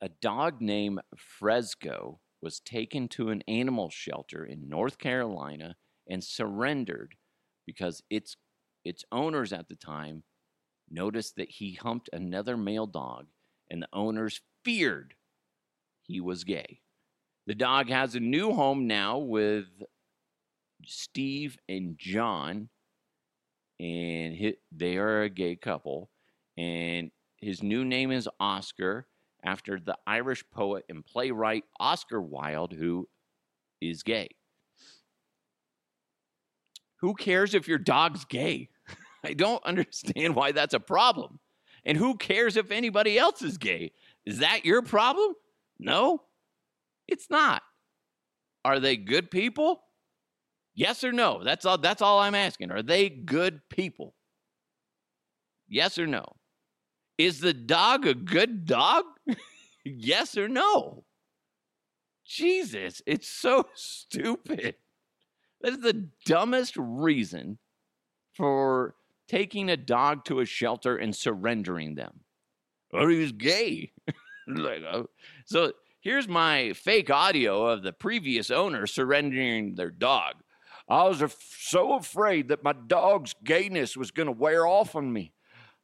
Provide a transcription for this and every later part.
a dog named Fresco was taken to an animal shelter in North Carolina and surrendered because its its owners at the time noticed that he humped another male dog and the owners feared he was gay. The dog has a new home now with Steve and John and he, they are a gay couple and his new name is Oscar after the Irish poet and playwright Oscar Wilde, who is gay. Who cares if your dog's gay? I don't understand why that's a problem. And who cares if anybody else is gay? Is that your problem? No, it's not. Are they good people? Yes or no? That's all that's all I'm asking. Are they good people? Yes or no? Is the dog a good dog? yes or no? Jesus, it's so stupid. That is the dumbest reason for taking a dog to a shelter and surrendering them. Or he was gay. oh. So here's my fake audio of the previous owner surrendering their dog. I was af- so afraid that my dog's gayness was going to wear off on me.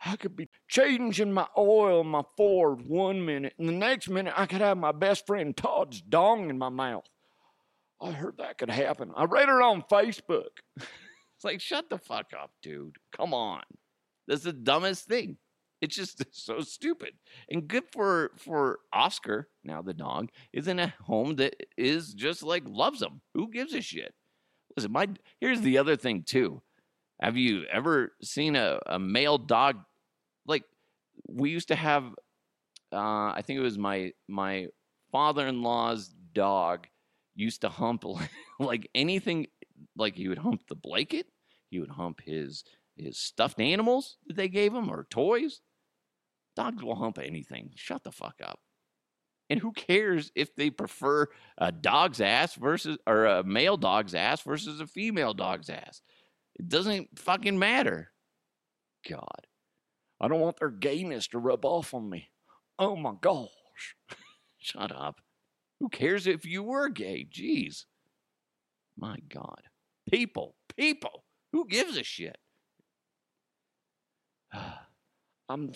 I could be changing my oil in my Ford one minute, and the next minute I could have my best friend Todd's dong in my mouth. I heard that could happen. I read it on Facebook. it's like, shut the fuck up, dude. Come on. That's the dumbest thing. It's just so stupid. And good for for Oscar, now the dog, is in a home that is just like loves him. Who gives a shit? Listen, my here's the other thing too. Have you ever seen a, a male dog like we used to have uh, I think it was my my father-in-law's dog used to hump like anything like he would hump the blanket, he would hump his his stuffed animals that they gave him or toys. Dogs will hump anything. Shut the fuck up. And who cares if they prefer a dog's ass versus or a male dog's ass versus a female dog's ass? It doesn't fucking matter. God. I don't want their gayness to rub off on me. Oh my gosh. Shut up. Who cares if you were gay? Jeez. My God. People, people. Who gives a shit? I'm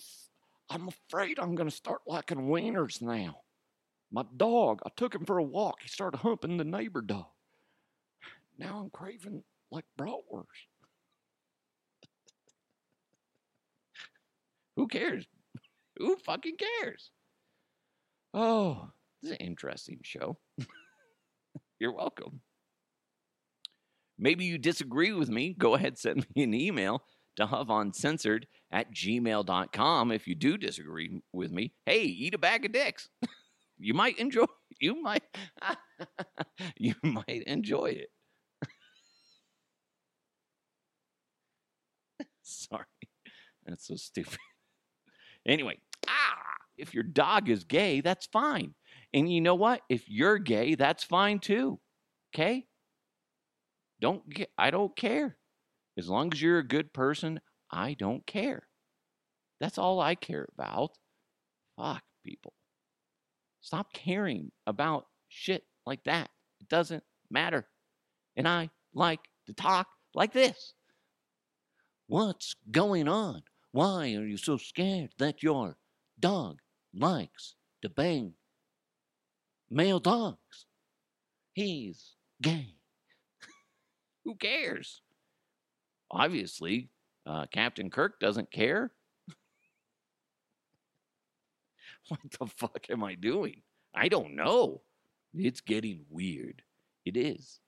I'm afraid I'm gonna start liking wieners now. My dog, I took him for a walk. He started humping the neighbor dog. Now I'm craving like bratwurst. Who cares? Who fucking cares? Oh, this is an interesting show. You're welcome. Maybe you disagree with me. Go ahead, send me an email to Uncensored at gmail.com if you do disagree with me. Hey, eat a bag of dicks. you might enjoy you might you might enjoy it. Sorry. That's so stupid. Anyway, ah, if your dog is gay, that's fine. And you know what? If you're gay, that's fine too. Okay? Don't get I don't care. As long as you're a good person, I don't care. That's all I care about. Fuck people. Stop caring about shit like that. It doesn't matter. And I like to talk like this. What's going on? Why are you so scared that your dog likes to bang male dogs? He's gay. Who cares? Obviously, uh, Captain Kirk doesn't care. what the fuck am I doing? I don't know. It's getting weird. It is.